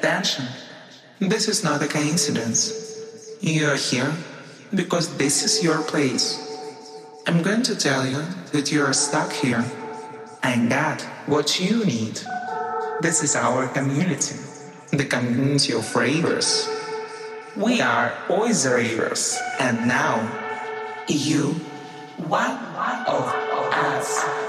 attention. This is not a coincidence. You are here because this is your place. I'm going to tell you that you are stuck here. and got what you need. This is our community, the community of ravers. We are always ravers, and now you, one of us.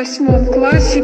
Восьмом классе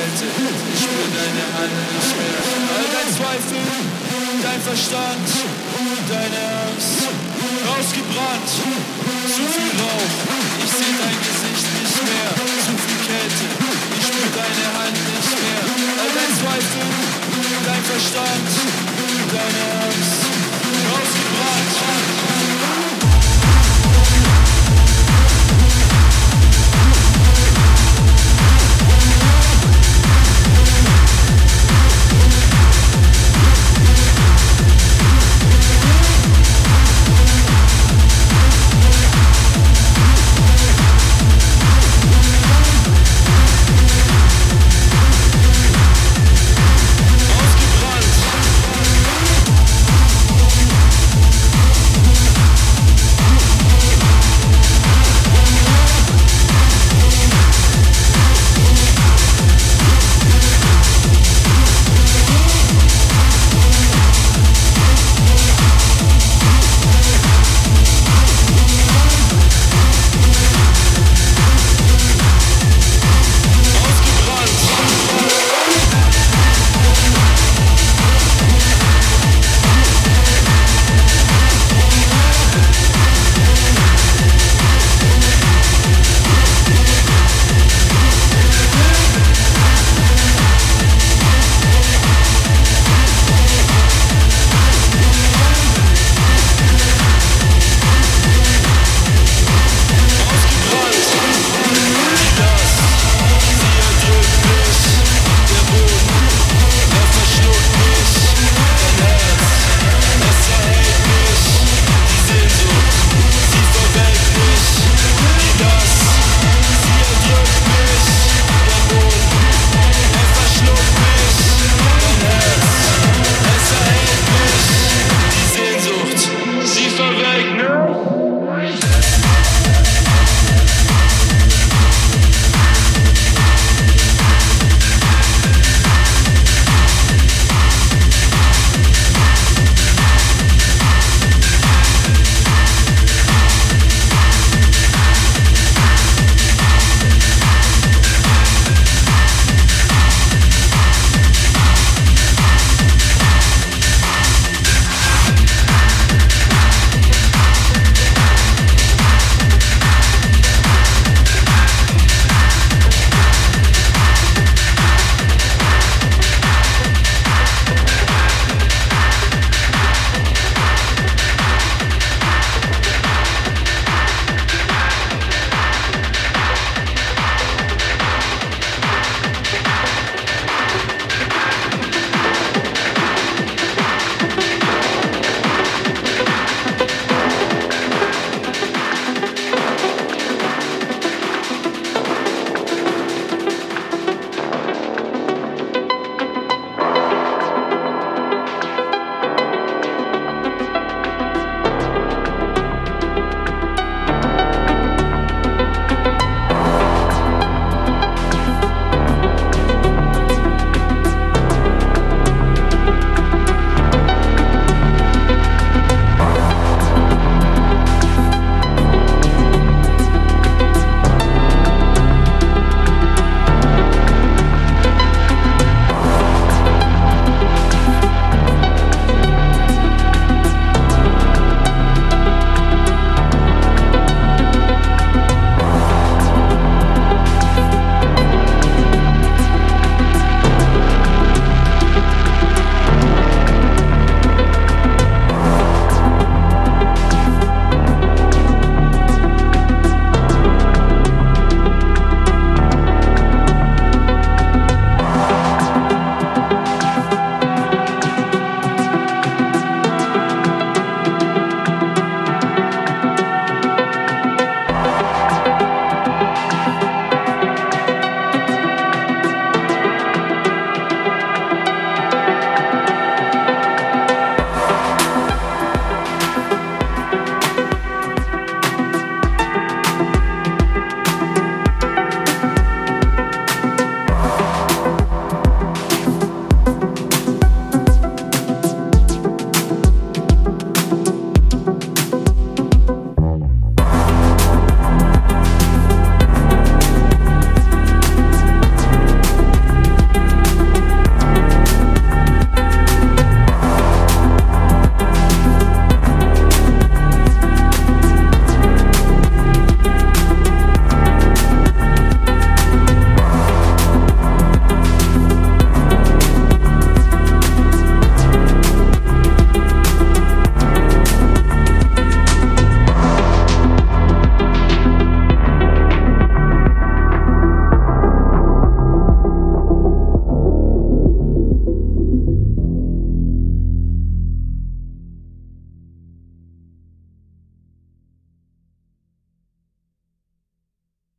Kälte. Ich spür deine Hand nicht mehr. All dein Zweifel, dein Verstand, deine Angst. Rausgebrannt, zu viel Rauch. Ich seh dein Gesicht nicht mehr. Zu viel Kälte, ich spür deine Hand nicht mehr. All dein Zweifel, dein Verstand, deine Angst. Rausgebrannt.